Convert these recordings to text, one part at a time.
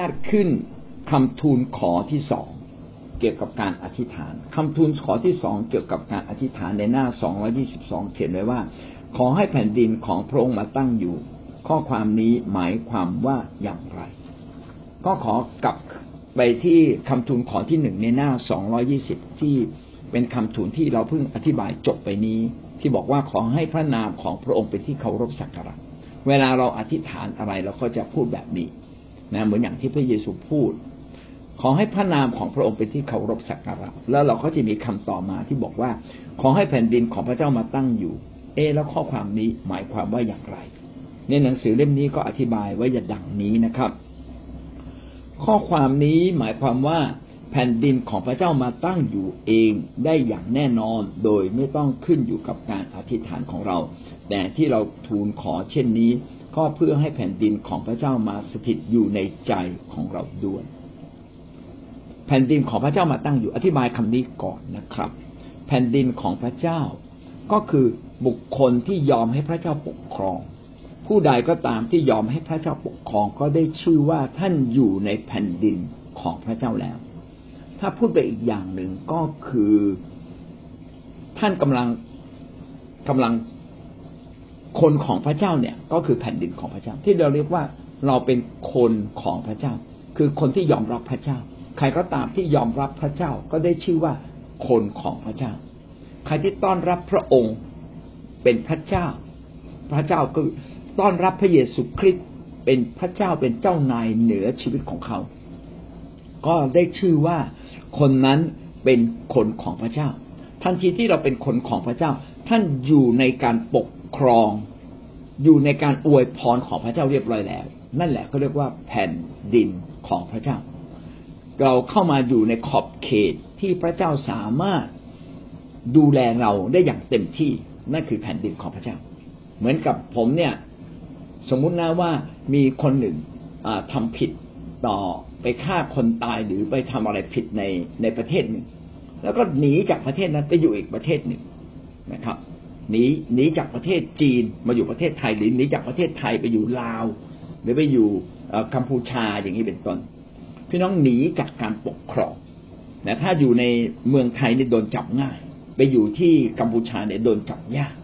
ญาตขึ้นคำทูลขอที่สองเกี่ยวกับการอธิษฐานคำทูลขอที่สองเกี่ยวกับการอธิษฐานในหน้าสองร้อยี่สิบสองเขียนไว้ว่า ขอให้แผ่นดินของพระองค์มาตั้งอยู่ ข้อความนี้หมายความว่าอย่างไร ก็ขอกลับไปที่คำทูลขอที่หนึ่งในหน้าสองร้อยี่สิบที่เป็นคำทูลที่เราเพิ่งอธิบายจบไปนี้ ที่บอกว่าขอให้พระนามของพระองค์เป็นที่เคารพสักการะเวลาเราอธิษฐานอะไรเราก็จะพูดแบบนี้ นะเหมือนอย่างที่พระเยซูพูด ขอให้พระนามของพระองค์เป็นที่เคารพสักการะแล้วเราก็จะมีคำต่อมาที่บอกว่า ขอให้แผ่นดินของพระเจ้ามาตั้งอยู่ เอแล้วข้อความนี้หมายความว่าอย่างไร ในหนังสือเล่มนี้ก็อธิบายไว้อย่างดังนี้นะครับ ข้อความนี้หมายความว่า แผ่นดินของพระเจ้ามาตั้งอยู่เองได้อย่างแน่นอนโดยไม่ต้องขึ้นอยู่กับการอธิษฐานของเรา แต่ที่เราทูลขอเช่นนี้ ก็เพื่อให้แผ่นดินของพระเจ้ามาสถิตอยู่ในใจของเราด้วย แผ่นดินของพระเจ้ามาตั้งอยู่อธิบายคำนี้ก่อนนะครับ แผ่นดินของพระเจ้า ก็คือบุคคลที่ยอมให้พระเจ้าปกครอง ผู้ใดก็ตามที่ยอมให้พระเจ้าปกครองก็ได้ชื่อว่าท่านอยู่ในแผ่นดินของพระเจ้าแล้ว ถ้าพูดไปอีกอย่างหนึ่งก็คือ ท่านกำลังกำลังคนของพระเจ้าเนี่ย ก็คือแผ่นดินของพระเจ้า ที่เราเรียกว่าเราเป็นคนของพระเจ้า คือคนที่ยอมรับพระเจ้า ใครก็ตามที่ยอมรับพระเจ้าก็ได้ชื่อว่าคนของพระเจ้า ใครที่ต้อนรับพระองค์เป็นพระเจ้า พระเจ้าก็ต้อนรับพระเยซูคริสต์เป็นพระเจ้าเป็นเจ้านายเหนือชีวิตของเขา ก็ได้ชื่อว่า คนนั้นเป็นคนของพระเจ้า ทันทีที่เราเป็นคนของพระเจ้า ท่านอยู่ในการปกครอง อยู่ในการอวยพรของพระเจ้าเรียบร้อยแล้ว นั่นแหละเขาเรียกว่าแผ่นดินของพระเจ้า เราเข้ามาอยู่ในขอบเขตที่พระเจ้าสามารถดูแลเราได้อย่างเต็มที่นั่นคือแผ่นดินของพระเจ้า เหมือนกับผมเนี่ย สมมุตินะว่ามีคนหนึ่งทำผิดต่อ ไปฆ่าคนตายหรือไปทำอะไรผิดในในประเทศหนึ่ง แล้วก็หนีจากประเทศนั้นไปอยู่อีกประเทศหนึ่งนะครับหนีหนีจากประเทศจีนมาอยู่ประเทศไทยหรือหนีจากประเทศไทยไปอยู่ลาว หรือไปอยู่กัมพูชาอย่างนี้เป็นต้น พี่น้องหนีจากการปกครองแต่ถ้าอยู่ในเมืองไทยเนี่ยโดนจับง่าย ไปอยู่ที่กัมพูชาเนี่ยโดนจับยาก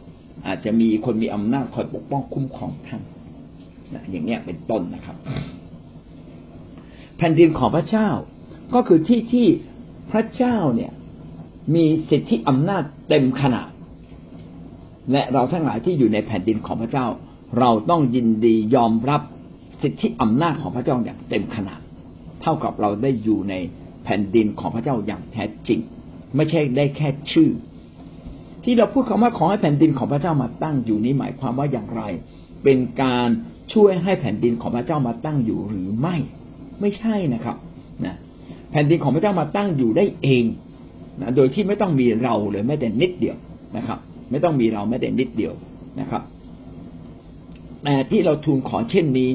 อาจจะมีคนมีอำนาจคอยปกป้องคุ้มครองท่านนะอย่างเนี้ยเป็นต้นนะครับ แผ่นดินของพระเจ้า ก็คือที่ที่พระเจ้าเนี่ยมีสิทธิอำนาจเต็มขนาด และเราทั้งหลายที่อยู่ในแผ่นดินของพระเจ้า เราต้องยินดียอมรับสิทธิอำนาจของพระเจ้าอย่างเต็มขนาด เท่ากับเราได้อยู่ในแผ่นดินของพระเจ้าอย่างแท้จริง ไม่ใช่ได้แค่ชื่อ ที่เราพูดคำว่าขอให้แผ่นดินของพระเจ้ามาตั้งอยู่นี้หมายความว่าอย่างไร เป็นการช่วยให้แผ่นดินของพระเจ้ามาตั้งอยู่หรือไม่ ไม่ใช่นะครับนะแผ่นดินของพระเจ้ามาตั้งอยู่ได้เองนะโดยที่ไม่ต้องมีเราเลยแม้แต่นิดเดียวนะครับ ไม่ต้องมีเราแม้แต่นิดเดียวนะครับแต่ที่เราทูลขอเช่นนี้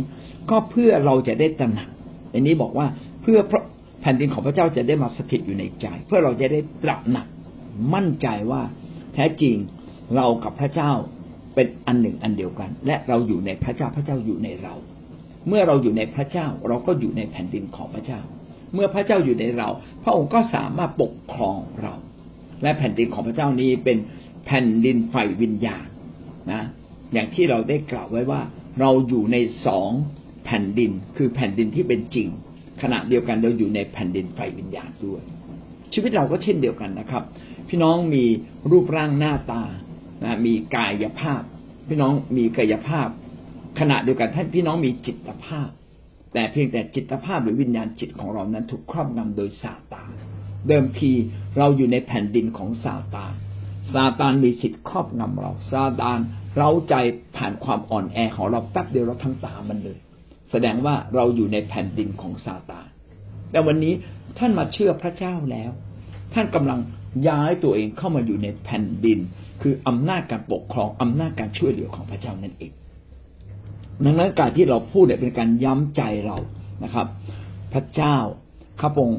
ก็เพื่อเราจะได้ตระหนักอันนี้บอกว่าเพื่อแผ่นดินของพระเจ้าจะได้มาสถิตอยู่ในใจ เพื่อเราจะได้ตระหนักมั่นใจว่าแท้จริงเรากับพระเจ้าเป็นอันหนึ่งอันเดียวกัน และเราอยู่ในพระเจ้าพระเจ้าอยู่ในเรา เมื่อเราอยู่ในพระเจ้าเราก็อยู่ในแผ่นดินของพระเจ้า เมื่อพระเจ้าอยู่ในเรา พระองค์ก็สามารถปกครองเรา และแผ่นดินของพระเจ้านี้เป็นแผ่นดินไฟวิญญาณนะ อย่างที่เราได้กล่าวไว้ว่า เราอยู่ในสองแผ่นดินคือแผ่นดินที่เป็นจริง ขณะเดียวกันเราอยู่ในแผ่นดินไฟวิญญาณด้วย ชีวิตเราก็เช่นเดียวกันนะครับ พี่น้องมีรูปร่างหน้าตานะมีกายภาพ พี่น้องมีกายภาพ ขณะเดียวกันท่านพี่น้องมีจิตภาพ แต่เพียงแต่จิตภาพหรือวิญญาณจิตของเรานั้นถูกครอบงำโดยซาตานเดิมทีเราอยู่ในแผ่นดินของซาตานซาตานมีสิทธิ์ครอบงำเราซาตานเราใจผ่านความอ่อนแอของเราแป๊บเดียวเราทั้งตามันเลย แสดงว่าเราอยู่ในแผ่นดินของซาตานแต่วันนี้ท่านมาเชื่อพระเจ้าแล้ว ท่านกำลังย้ายตัวเองเข้ามาอยู่ในแผ่นดิน คืออำนาจการปกครองอำนาจการช่วยเหลือของพระเจ้านั่นเอง ดังนั้นการที่เราพูดเนี่ยเป็นการย้ำใจเรานะครับ พระเจ้าข้าพง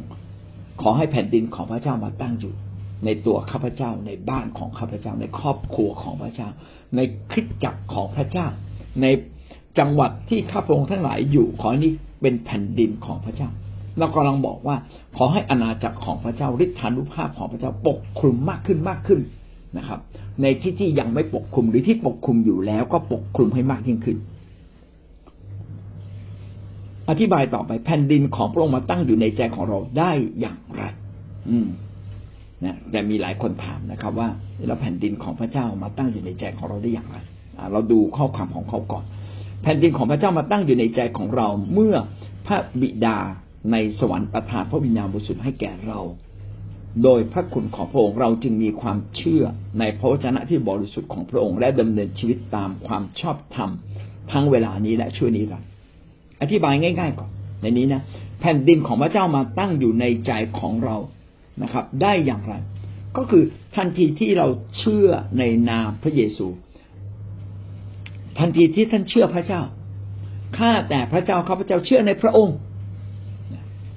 ขอให้แผ่นดินของพระเจ้ามาตั้งอยู่ ในตัวข้าพเจ้าในบ้านของข้าพเจ้า ในครอบครัวของพระเจ้า ในคริสตจักรของพระเจ้า ในจังหวัดที่ข้าพงค์ทั้งหลายอยู่ขอนี้เป็นแผ่นดินของพระเจ้าเรากำลังบอกว่า ขอให้อาณาจักรของพระเจ้าฤทธานุภาพของพระเจ้าปกคลุมมากขึ้นมากขึ้นนะครับ ในที่ที่ยังไม่ปกคลุมหรือที่ปกคลุมอยู่แล้วก็ปกคลุมให้มากยิ่งขึ้น อธิบายต่อไปแผ่นดินของพระองค์มาตั้งอยู่ในใจของเราได้อย่างไร อืมนะแต่มีหลายคนถามนะครับ ว่าแล้วแผ่นดินของพระเจ้ามาตั้งอยู่ในใจของเราได้อย่างไรเราดูข้อความของเขาก่อน แผ่นดินของพระเจ้ามาตั้งอยู่ในใจของเรา เมื่อพระบิดาในสวรรค์ประทานพระวิญญาณบริสุทธิ์ให้แก่เรา โดยพระคุณของพระองค์เราจึงมีความเชื่อในพระวจนะที่บริสุทธิ์ของพระองค์และดำเนินชีวิตตามความชอบธรรมทั้งเวลานี้และช่วงนี้รัน อธิบายง่าย ๆ ก่อนในนี้นะแผ่นดินของพระเจ้ามาตั้งอยู่ในใจของเรานะครับ ได้อย่างไร ก็คือทันทีที่เราเชื่อในนามพระเยซู ทันทีที่ท่านเชื่อพระเจ้าข้าแต่พระเจ้าข้าพระเจ้าเชื่อในพระองค์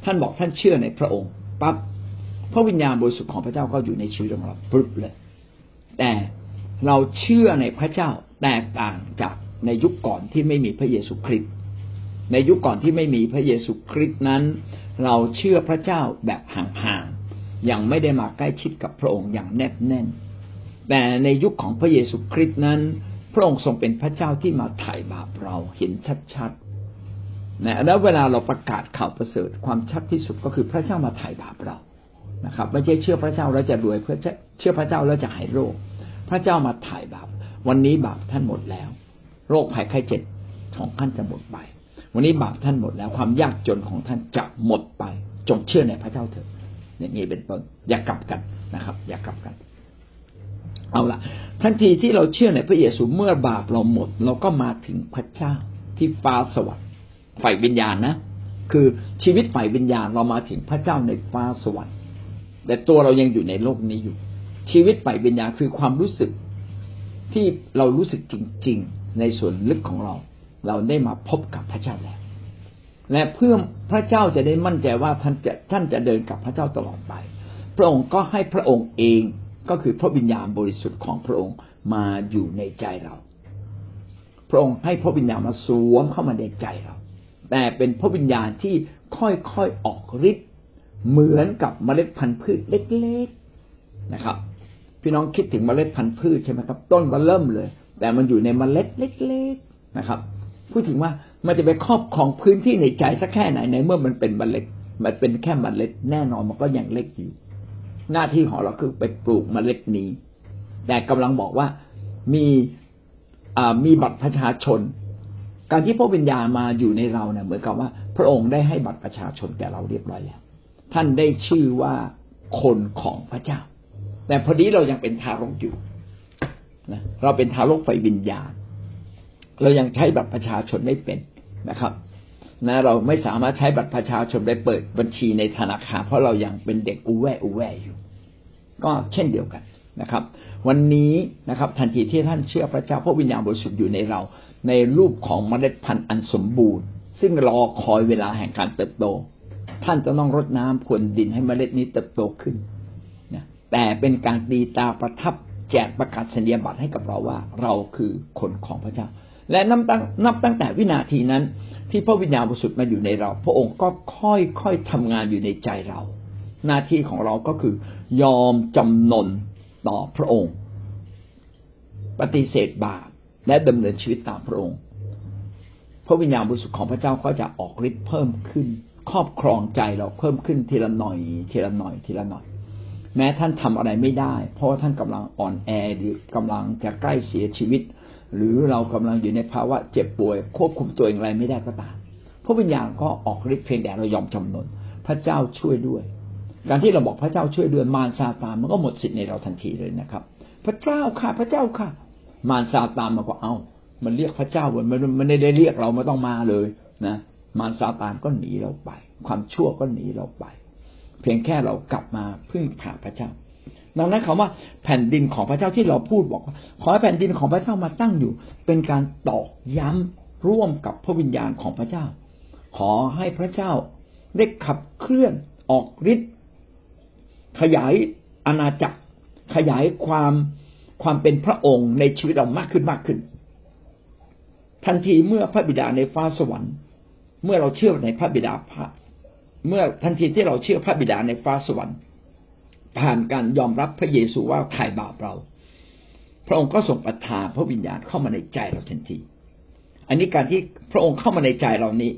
ท่านบอกท่านเชื่อในพระองค์ปั๊บพระวิญญาณบริสุทธิ์ของพระเจ้าก็อยู่ในชีวิตของเราปุ๊บเลย แต่เราเชื่อในพระเจ้าแตกต่างจากในยุคก่อนที่ไม่มีพระเยซูคริสต์ ในยุคก่อนที่ไม่มีพระเยซูคริสต์นั้น เราเชื่อพระเจ้าแบบห่างๆยังไม่ได้มาใกล้ชิดกับพระองค์อย่างแนบแน่น แต่ในยุคของพระเยซูคริสต์นั้น พระองค์ทรงเป็นพระเจ้าที่มาไถ่บาปเราเห็นชัดๆนะแล้วเวลาเราประกาศข่าวประเสริฐความชัดที่สุดก็คือพระเจ้ามาไถ่บาปเรานะครับ ไม่ใช่เชื่อพระเจ้าแล้วจะรวยเพื่อเชื่อพระเจ้าแล้วจะหายโรค พระเจ้ามาไถ่บาปวันนี้บาปท่านหมดแล้ว โรคภัยไข้เจ็บของท่านจะหมดไป วันนี้บาปท่านหมดแล้วความยากจนของท่านจะหมดไป จงเชื่อในพระเจ้าเถิดอย่างนี้เป็นต้น อย่ากลับกันนะครับ อย่ากลับกัน เอาละทันทีที่เราเชื่อในพระเยซูเมื่อบาปเราหมด เราก็มาถึงพระเจ้าที่ฟ้าสวรรค์ฝ่ายวิญญาณนะ คือชีวิตฝ่ายวิญญาณเรามาถึงพระเจ้าในฟ้าสวรรค์แต่ตัวเรายังอยู่ในโลกนี้อยู่ ชีวิตฝ่ายวิญญาณคือความรู้สึกที่เรารู้สึกจริง ๆ ในส่วนลึกของเรา เราได้มาพบกับพระเจ้าแล้ว และเพื่อพระเจ้าจะได้มั่นใจว่าท่านจะท่านจะเดินกับพระเจ้าตลอดไป พระองค์ก็ให้พระองค์เองก็คือพระวิญญาณบริสุทธิ์ของพระองค์มาอยู่ในใจเรา พระองค์ให้พระวิญญาณมาสวมเข้ามาในใจเรา แต่เป็นพระวิญญาณที่ค่อยๆออกฤทธิ์เหมือนกับเมล็ดพันธุ์พืชเล็กๆนะครับ พี่น้องคิดถึงเมล็ดพันธุ์พืชใช่ไหมครับ ต้นมันเริ่มเลย แต่มันอยู่ในเมล็ดเล็ก ๆนะครับ พูดถึงว่ามันจะไปครอบครองพื้นที่ในใจสักแค่ไหนในเมื่อมันเป็นบันเล็ดมันเป็นแค่บันเล็ดแน่นอนมันก็ยังเล็กอยู่ หน้าที่ของเราคือไปปลูกเมล็ดนี้ แต่กำลังบอกว่ามีมีบัตรประชาชน การที่พระวิญญาณมาอยู่ในเราเนี่ยเหมือนกับว่า พระองค์ได้ให้บัตรประชาชนแก่เราเรียบร้อยแล้วท่านได้ชื่อว่าคนของพระเจ้า แต่พอดีเรายังเป็นทารกอยู่นะเราเป็นทารกไฟวิญญาณ เรายังใช้บัตรประชาชนไม่เป็นนะครับนะเราไม่สามารถใช้บัตรประชาชนไปเปิดบัญชีในธนาคารเพราะเรายังเป็นเด็กอุแวอุแวอยู่ ก็เช่นเดียวกันนะครับ วันนี้นะครับ ทันทีที่ท่านเชื่อพระเจ้าพระวิญญาณบริสุทธิ์อยู่ในเรา ในรูปของเมล็ดพันธุ์อันสมบูรณ์ ซึ่งรอคอยเวลาแห่งการเติบโต ท่านจะต้องรดน้ำพรวนดินให้เมล็ดนี้เติบโตขึ้นนะแต่เป็นการตีตาประทับแจกประกาศสัญญาบัตรให้กับเราว่า เราคือคนของพระเจ้า และนับตั้งนับตั้งแต่วินาทีนั้น ที่พระวิญญาณบริสุทธิ์มาอยู่ในเรา พระองค์ก็ค่อยๆทำงานอยู่ในใจเรา หน้าที่ของเราก็คือยอมจำนนต่อพระองค์ ปฏิเสธบาปและดำเนินชีวิตตามพระองค์ พระวิญญาณบริสุทธิ์ของพระเจ้าก็จะออกฤทธิ์เพิ่มขึ้น ครอบครองใจเราเพิ่มขึ้นทีละหน่อยทีละหน่อยทีละหน่อย แม้ท่านทำอะไรไม่ได้ เพราะท่านกำลังอ่อนแอหรือกำลังจะใกล้เสียชีวิต หรือเรากำลังอยู่ในภาวะเจ็บป่วย ควบคุมตัวเองอะไรไม่ได้ก็ตามพระวิญญาณก็ออกฤทธิ์เพียงแต่เรายอมจำนน พระเจ้าช่วยด้วย การที่เราบอกพระเจ้าช่วยด้วยมารซาตานมันก็หมดสิทธิ์ในเราทันทีเลยนะครับ พระเจ้าค่ะพระเจ้าค่ะ มารซาตานมาก็เอา มันเรียกพระเจ้ามันมันไม่ได้เรียกเราไม่ต้องมาเลยนะ มารซาตานก็หนีเราไป ความชั่วก็หนีเราไป เพียงแค่เรากลับมาพึ่งพาพระเจ้า ดังนั้นคาว่าแผ่นดินของพระเจ้าที่เราพูดบอกว่าขอให้แผ่นดินของพระเจ้ามาตั้งอยู่ เป็นการตอกย้ำร่วมกับพระวิญญาณของพระเจ้า ขอให้พระเจ้าได้ขับเคลื่อนออกฤทธิ์ขยายอาณาจักร ขยายความความเป็นพระองค์ในชีวิตเรามากขึ้นมากขึ้น ทันทีเมื่อพระบิดาในฟ้าสวรรค์ เมื่อเราเชื่อในพระบิดาพระเมื่อทันทีที่เราเชื่อพระบิดาในฟ้าสวรรค์ ผ่านการยอมรับพระเยซูว่าไถ่บาปเรา พระองค์ก็ส่งประทานพระวิญญาณเข้ามาในใจเราทันที อันนี้การที่พระองค์เข้ามาในใจเรานี้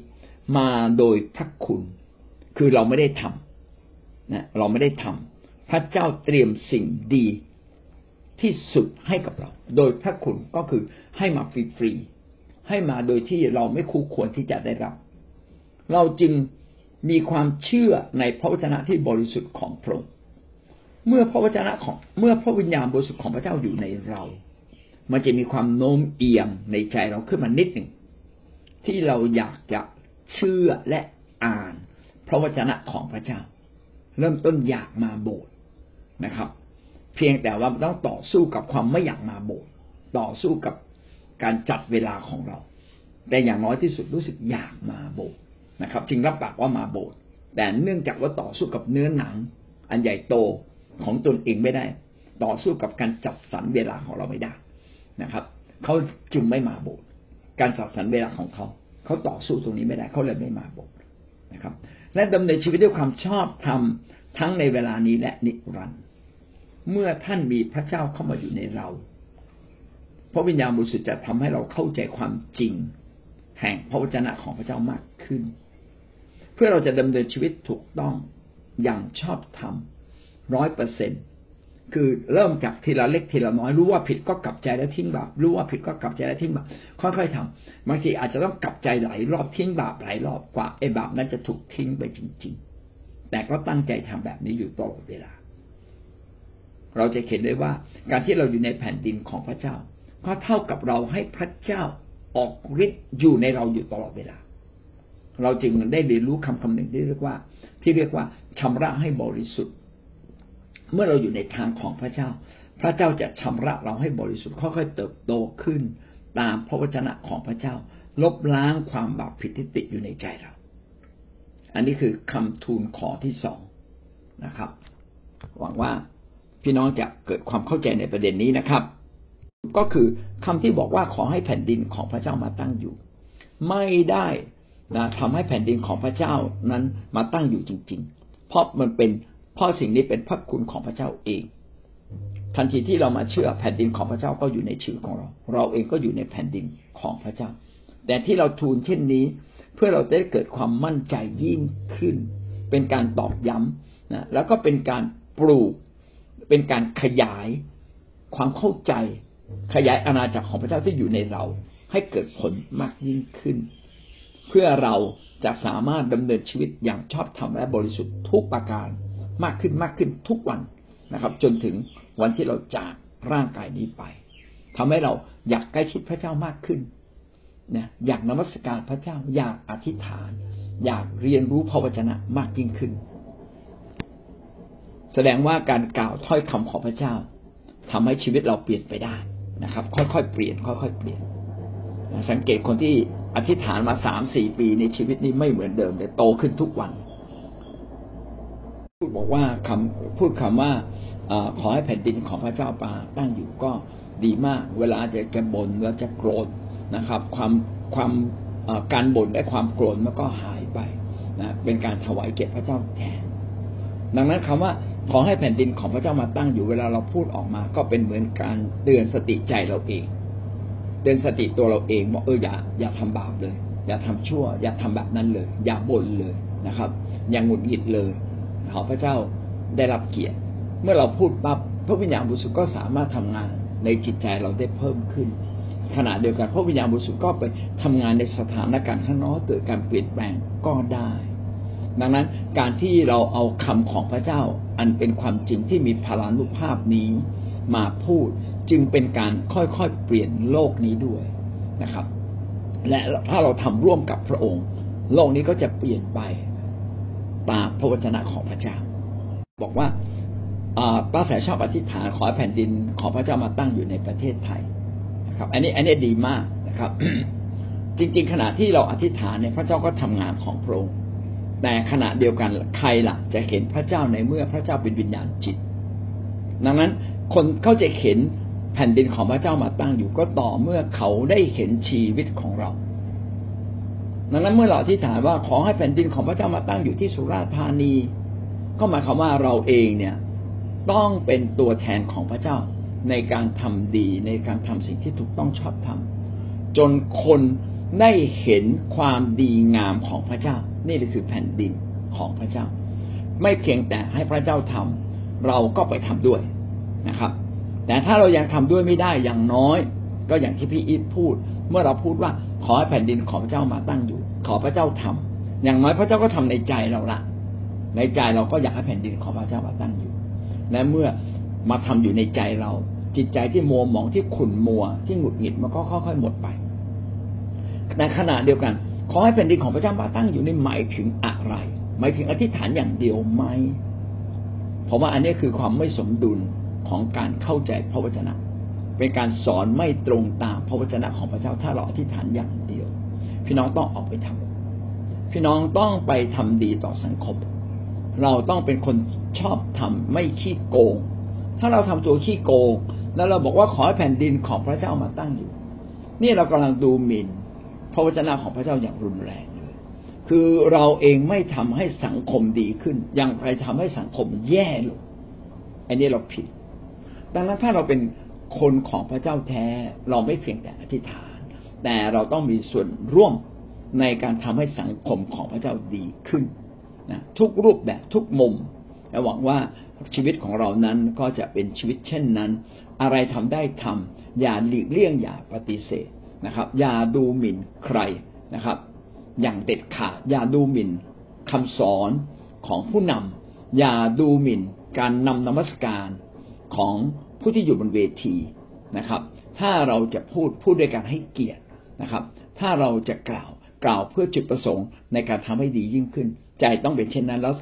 มาโดยพระคุณ คือเราไม่ได้ทำนะเราไม่ได้ทำพระเจ้าเตรียมสิ่งดีที่สุดให้กับเรา โดยพระคุณก็คือให้มาฟรีๆให้มาโดยที่เราไม่คู่ควรที่จะได้รับ เราจึงมีความเชื่อในพระวจนะที่บริสุทธิ์ของพระองค์ เมื่อพระวจนะของเมื่อพระวิญญาณบริสุทธิ์ของพระเจ้าอยู่ในเรา มันจะมีความโน้มเอียงในใจเราขึ้นมานิดหนึ่งที่เราอยากจะเชื่อและอ่าน พระวจนะของพระเจ้า เริ่มต้นอยากมาโบสถ์นะครับ เพียงแต่ว่าต้องต่อสู้กับความไม่อยากมาโบสถ์ต่อสู้กับการจัดเวลาของเรา แต่อย่างน้อยที่สุดรู้สึกอยากมาโบสถ์นะครับ จึงรับปากว่ามาโบสถ์แต่เนื่องจากว่าต่อสู้กับเนื้อหนัง อันใหญ่โต ของตนเองไม่ได้ ต่อสู้กับการจัดสรรเวลาของเราไม่ได้นะครับเขาจึงไม่มาโบสถ์การจัดสรรเวลาของเขา เขาต่อสู้ตรงนี้ไม่ได้เขาเลยไม่มาโบสถ์นะครับ และดำเนินชีวิตด้วยความชอบธรรมทั้งในเวลานี้และนิรันดร์เมื่อท่านมีพระเจ้าเข้ามาอยู่ในเราพระวิญญาณบริสุทธิ์จะทำให้เราเข้าใจความจริง แห่งพระวจนะของพระเจ้ามากขึ้น เพื่อเราจะดำเนินชีวิตถูกต้องอย่างชอบธรรม ร้อยเปอร์เซ็นคือเริ่มจากทีละเล็กทีละน้อยรู้ว่าผิดก็กลับใจแล้วทิ้งบาปรู้ว่าผิดก็กลับใจแล้วทิ้งบาปค่อยๆทำบางทีอาจจะต้องกลับใจหลายรอบทิ้งบาปหลายรอบกว่าไอ้บาปนั้นจะถูกทิ้งไปจริง ๆ แต่ก็ตั้งใจทำแบบนี้อยู่ตลอดเวลา เราจะเห็นได้ว่าการที่เราอยู่ในแผ่นดินของพระเจ้า ก็เท่ากับเราให้พระเจ้าออกฤทธิ์อยู่ในเราอยู่ตลอดเวลา เราจึงได้เรียนรู้คำคำหนึ่งที่เรียกว่า ที่เรียกว่าชำระให้บริสุทธิ์ เมื่อเราอยู่ในทางของพระเจ้า พระเจ้าจะชำระเราให้บริสุทธิ์ค่อยๆเติบโตขึ้น ตามพระวจนะของพระเจ้า ลบล้างความบาปผิดที่ติดอยู่ในใจเรา อันนี้คือคำทูลขอที่สองนะครับ หวังว่าพี่น้องจะเกิดความเข้าใจในประเด็นนี้นะครับ ก็คือคำที่บอกว่าขอให้แผ่นดินของพระเจ้ามาตั้งอยู่ ไม่ได้นะทำให้แผ่นดินของพระเจ้านั้นมาตั้งอยู่จริง ๆ เพราะมันเป็น เพราะสิ่งนี้เป็นพระคุณของพระเจ้าเอง ทันทีที่เรามาเชื่อแผ่นดินของพระเจ้าก็อยู่ในชีวิตของเรา เราเองก็อยู่ในแผ่นดินของพระเจ้า แต่ที่เราทูลเช่นนี้ เพื่อเราได้เกิดความมั่นใจยิ่งขึ้น เป็นการตอกย้ำนะแล้วก็เป็นการปลูก เป็นการขยายความเข้าใจ ขยายอาณาจักรของพระเจ้าที่อยู่ในเราให้เกิดผลมากยิ่งขึ้น เพื่อเราจะสามารถดำเนินชีวิตอย่างชอบธรรมและบริสุทธิ์ทุกประการ มากขึ้นมากขึ้นทุกวันนะครับ จนถึงวันที่เราจากร่างกายนี้ไปทำให้เราอยากใกล้ชิดพระเจ้ามากขึ้นนะอยากนมัสการพระเจ้าอยากอธิษฐาน อยากเรียนรู้พระวจนะมากยิ่งขึ้น แสดงว่าการกล่าวถ้อยคำของพระเจ้าทำให้ชีวิตเราเปลี่ยนไปได้นะครับ ค่อยๆเปลี่ยน ค่อยๆเปลี่ยน สังเกตคนที่อธิษฐานมาสามสี่ปีในชีวิตนี้ไม่เหมือนเดิมเลยโตขึ้นทุกวัน พูดบอกว่าคำพูดคำว่าอขอให้แผ่นดินของพระเจ้าปาตั้งอยู่ก็ดีมาก เวลาจะจะบ่นเราจะโกรธนะครับ ความความการบ่นและความโกรธมันก็หายไปนะเป็นการถวายเกียรติพระเจ้าแทนดังนั้นคำว่าขอให้แผ่นดินของพระเจ้ามาตั้งอยู่เวลาเราพูดออกมา ก็เป็นเหมือนการเตือนสติใจเราเอง เตือนสติตัวเราเองว่าเอออย่าอย่าทำบาปเลย อย่าทำชั่ว อย่าทำแบบนั้นเลย อย่าบ่นเลยนะครับ อย่าหงุดหงิดเลย ขอพระเจ้าได้รับเกียรติ เมื่อเราพูดปั๊บพระวิญญาณบริสุทธิ์ก็สามารถทำงานในจิตใจเราได้เพิ่มขึ้น ขณะเดียวกันพระวิญญาณบริสุทธิ์ก็ไปทำงานในสถานการณ์ข้างนอกเกิดการเปลี่ยนแปลงก็ได้ ดังนั้นการที่เราเอาคำของพระเจ้าอันเป็นความจริงที่มีพลานุภาพนี้มาพูดจึงเป็นการค่อยๆเปลี่ยนโลกนี้ด้วยนะครับ และถ้าเราทำร่วมกับพระองค์ โลกนี้ก็จะเปลี่ยนไป ตามพระวจนะของพระเจ้า บอกว่าป้าแสชอบอธิษฐานขอแผ่นดินของพระเจ้ามาตั้งอยู่ในประเทศไทยนะครับ อันนี้อันนี้ดีมากนะครับ จริง ๆ ขณะที่เราอธิษฐานเนี่ยพระเจ้าก็ทำงานของพระองค์แต่ขณะเดียวกันใครล่ะ จะเห็นพระเจ้าในเมื่อพระเจ้าเป็นวิญญาณจิต ดังนั้นคนเขาจะเห็นแผ่นดินของพระเจ้ามาตั้งอยู่ก็ต่อเมื่อเขาได้เห็นชีวิตของเรา ดังนั้นเมื่อเราอธิษฐานว่าขอให้แผ่นดินของพระเจ้ามาตั้งอยู่ที่สุราษฎร์ธานี ก็หมายความว่าเราเองเนี่ยต้องเป็นตัวแทนของพระเจ้าในการทำดีในการทำสิ่งที่ถูกต้องชอบธรรมจนคนได้เห็นความดีงามของพระเจ้า นี่คือแผ่นดินของพระเจ้า ไม่เพียงแต่ให้พระเจ้าทำเราก็ไปทำด้วยนะครับ แต่ถ้าเรายังทำด้วยไม่ได้อย่างน้อย ก็อย่างที่พี่อีทพูด เมื่อเราพูดว่าขอให้แผ่นดินของพระเจ้ามาตั้งอยู่ ขอพระเจ้าทำอย่างน้อยพระเจ้าก็ทำในใจเราละในใจเราก็อยากให้แผ่นดินของพระเจ้ามาตั้งอยู่ และเมื่อมาทำอยู่ในใจเรา จิตใจที่มัวหมองที่ขุ่นมัวที่หงุดหงิดมันก็ค่อยๆหมดไปในขณะเดียวกัน ขอให้แผ่นดินของพระเจ้ามาตั้งอยู่ในหมายถึงอะไร หมายถึงอธิษฐานอย่างเดียวไหมผมว่าอันนี้คือความไม่สมดุลของการเข้าใจพระวจนะ เป็นการสอนไม่ตรงตามพระวจนะของพระเจ้าถ้าเราอธิษฐานอย่างเดียว พี่น้องต้องออกไปทำพี่น้องต้องไปทำดีต่อสังคม เราต้องเป็นคนชอบทำไม่ขี้โกง ถ้าเราทำตัวขี้โกง แล้วเราบอกว่าขอให้แผ่นดินของพระเจ้ามาตั้งอยู่ นี่เรากำลังดูหมิ่นพระวจนะของพระเจ้าอย่างรุนแรงเลยคือเราเองไม่ทำให้สังคมดีขึ้นยังไปทำให้สังคมแย่ลง อันนี้เราผิด ดังนั้นถ้าเราเป็นคนของพระเจ้าแท้ เราไม่เพียงแต่อธิษฐาน แต่เราต้องมีส่วนร่วมในการทำให้สังคมของพระเจ้าดีขึ้นนะทุกรูปแบบทุกมุมและหวังว่าชีวิตของเรานั้นก็จะเป็นชีวิตเช่นนั้น อะไรทำได้ทำอย่าหลีกเลี่ยงอย่าปฏิเสธนะครับ อย่าดูหมิ่นใครนะครับ อย่างเด็ดขาดอย่าดูหมิ่นคำสอนของผู้นำอย่าดูหมิ่นการนำนมัสการของผู้ที่อยู่บนเวทีนะครับ ถ้าเราจะพูดพูดด้วยการให้เกียรติ นะครับ ถ้าเราจะกล่าวกล่าวเพื่อจุดประสงค์ในการทำให้ดียิ่งขึ้น ใจต้องเป็นเช่นนั้นแล้ว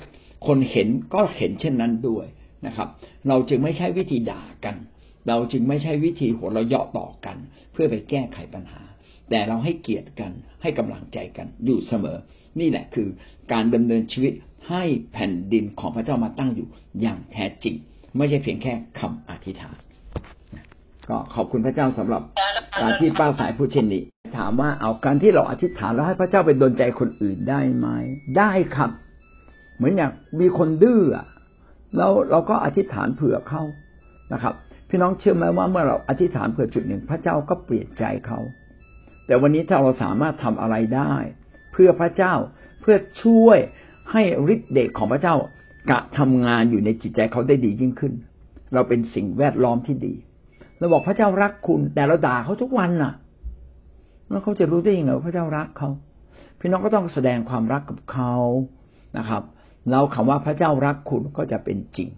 คนเห็นก็เห็นเช่นนั้นด้วยนะครับ เราจึงไม่ใช่วิธีด่ากัน เราจึงไม่ใช่วิธีหัวเราะเยาะต่อกัน เพื่อไปแก้ไขปัญหา แต่เราให้เกียรติกันให้กำลังใจกันอยู่เสมอ นี่แหละคือการดำเนินชีวิตให้แผ่นดินของพระเจ้ามาตั้งอยู่อย่างแท้จริง ไม่ใช่เพียงแค่คำอธิษฐานก็ขอบคุณพระเจ้าสำหรับการที่ป้าสายพูดเช่นนี้ ถามว่าเอาการที่เราอธิษฐานแล้วให้พระเจ้าไปดลใจคนอื่นได้ไหมได้ครับ เหมือนอย่างมีคนดื้อแล้วเราก็อธิษฐานเผื่อเขานะครับ พี่น้องเชื่อไหมว่าเมื่อเราอธิษฐานเพื่อจุดหนึ่ง พระเจ้าก็เปลี่ยนใจเขาแต่วันนี้ถ้าเราสามารถทำอะไรได้ เพื่อพระเจ้าเพื่อช่วยให้ฤทธิ์เดชของพระเจ้ากะทำงานอยู่ในจิตใจเขาได้ดียิ่งขึ้น เราเป็นสิ่งแวดล้อมที่ดีเราบอกพระเจ้ารักคุณ แต่เราด่าเขาทุกวันน่ะ แล้วเขาจะรู้ได้ยังไงว่าพระเจ้ารักเขาพี่น้องก็ต้องแสดงความรักกับเขานะครับ แล้วคำว่าพระเจ้ารักคุณก็จะเป็นจริง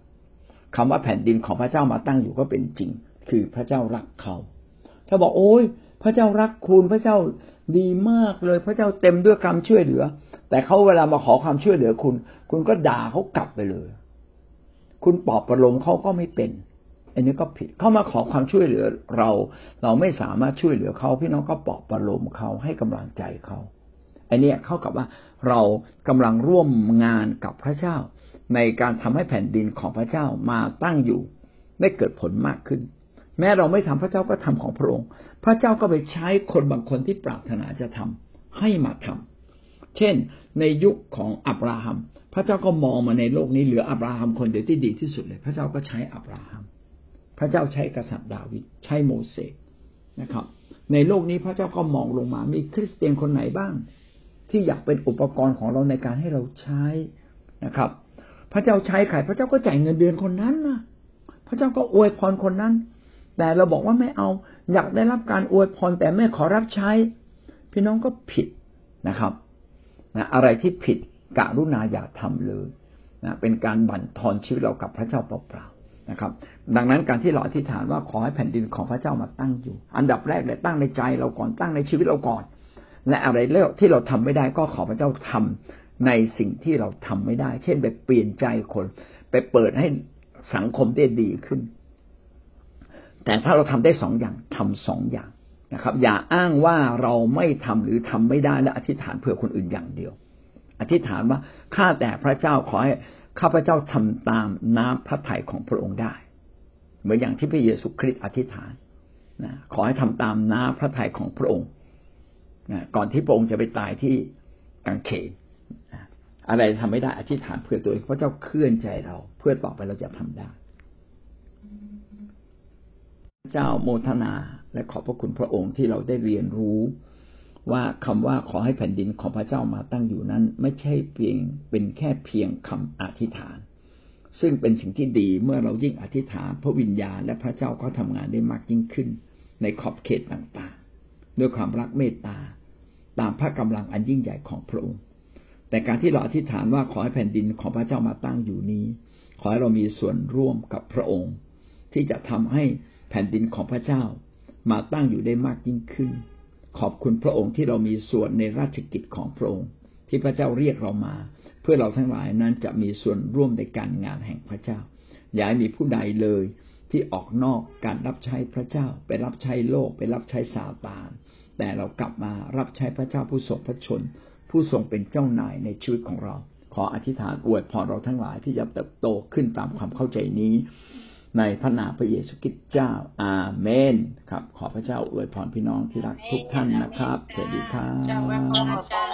คำว่าแผ่นดินของพระเจ้ามาตั้งอยู่ก็เป็นจริง คือพระเจ้ารักเขา ถ้าบอกโอ้ยพระเจ้ารักคุณพระเจ้าดีมากเลย พระเจ้าเต็มด้วยคำช่วยเหลือ แต่เขาเวลามาขอความช่วยเหลือคุณ คุณก็ด่าเขากลับไปเลย คุณปลอบประโลมเขาก็ไม่เป็น อันนี้ก็ผิดเขามาขอความช่วยเหลือเรา เราไม่สามารถช่วยเหลือเขาพี่น้องก็ปลอบประโลมเขาให้กำลังใจเขาอันนี้เข้ากับว่าเรากำลังร่วมงานกับพระเจ้า ในการทำให้แผ่นดินของพระเจ้ามาตั้งอยู่ได้เกิดผลมากขึ้น แม้เราไม่ทำพระเจ้าก็ทำของพระองค์ พระเจ้าก็ไปใช้คนบางคนที่ปรารถนาจะทำให้มาทำเช่น ในยุคของอับราฮัม พระเจ้าก็มองมาในโลกนี้เหลืออับราฮัมคนเดียวที่ดีที่สุดเลย พระเจ้าก็ใช้อับราฮัม พระเจ้าใช้กษัตริย์ดาวิดใช้โมเสสนะครับ ในโลกนี้พระเจ้าก็มองลงมา มีคริสเตียนคนไหนบ้าง ที่อยากเป็นอุปกรณ์ของเราในการให้เราใช้นะครับ พระเจ้าใช้ใครพระเจ้าก็จ่ายเงินเดือนคนนั้นนะพระเจ้าก็อวยพรคนนั้น แต่เราบอกว่าไม่เอาอยากได้รับการอวยพรแต่ไม่ขอรับใช้ พี่น้องก็ผิดนะครับนะอะไรที่ผิดกะรุณาอย่าทำเลยนะเป็นการบั่นทอนชีวิตเรากับพระเจ้าเปล่าๆ นะครับ ดังนั้นการที่เราอธิษฐานว่าขอให้แผ่นดินของพระเจ้ามาตั้งอยู่ อันดับแรกเลยตั้งในใจเราก่อนตั้งในชีวิตเราก่อน และอะไรเล้วที่เราทำไม่ได้ก็ขอพระเจ้าทำในสิ่งที่เราทำไม่ได้ เช่นไปเปลี่ยนใจคนไปเปิดให้สังคมได้ดีขึ้น แต่ถ้าเราทำได้สองอย่างทำสองอย่างนะครับ อย่าอ้างว่าเราไม่ทำหรือทำไม่ได้และอธิษฐานเผื่อคนอื่นอย่างเดียว อธิษฐานว่าข้าแต่พระเจ้าขอให้ ข้าพเจ้าทำตามน้ำพระทัยของพระองค์ได้ เหมือนอย่างที่พระเยซูคริสต์อธิษฐานนะขอให้ทำตามน้าพระทัยของพระองค์นะก่อนที่พระองค์จะไปตายที่กังเขนอะไรทำไม่ได้อธิษฐานเพื่อตัวเองพระเจ้าเคลื่อนใจเรา เพื่อต่อไปเราจะทำได้เจ้าโมทนาและขอบพระคุณพระองค์ที่เราได้เรียนรู้ ว่าคำว่าขอให้แผ่นดินของพระเจ้ามาตั้งอยู่นั้น ไม่ใช่เพียงเป็นแค่เพียงคำอธิษฐาน ซึ่งเป็นสิ่งที่ดีเมื่อเรายิ่งอธิษฐาน พระวิญญาณและพระเจ้าก็ทำงานได้มากยิ่งขึ้น ในขอบเขตต่างๆ ด้วยความรักเมตตา ตามพระกำลังอันยิ่งใหญ่ของพระองค์ แต่การที่เราอธิษฐานว่าขอให้แผ่นดินของพระเจ้ามาตั้งอยู่นี้ ขอให้เรามีส่วนร่วมกับพระองค์ ที่จะทำให้แผ่นดินของพระเจ้ามาตั้งอยู่ได้มากยิ่งขึ้น ขอบคุณพระองค์ที่เรามีส่วนในราชกิจของพระองค์ ที่พระเจ้าเรียกเรามา เพื่อเราทั้งหลายนั้นจะมีส่วนร่วมในการงานแห่งพระเจ้า อย่าให้มีผู้ใดเลยที่ออกนอกการรับใช้พระเจ้า ไปรับใช้โลกไปรับใช้ซาตาน แต่เรากลับมารับใช้พระเจ้าผู้ทรงพระชน ผู้ทรงเป็นเจ้านายในชีวิตของเรา ขออธิษฐานอวยพรเราทั้งหลายที่จะเติบโตขึ้นตามความเข้าใจนี้ ในพระนามพระเยซูคริสต์เจ้า อาเมน ครับ ขอพระเจ้าอวยพรพี่น้องที่รักทุกท่านนะครับ สวัสดีครับ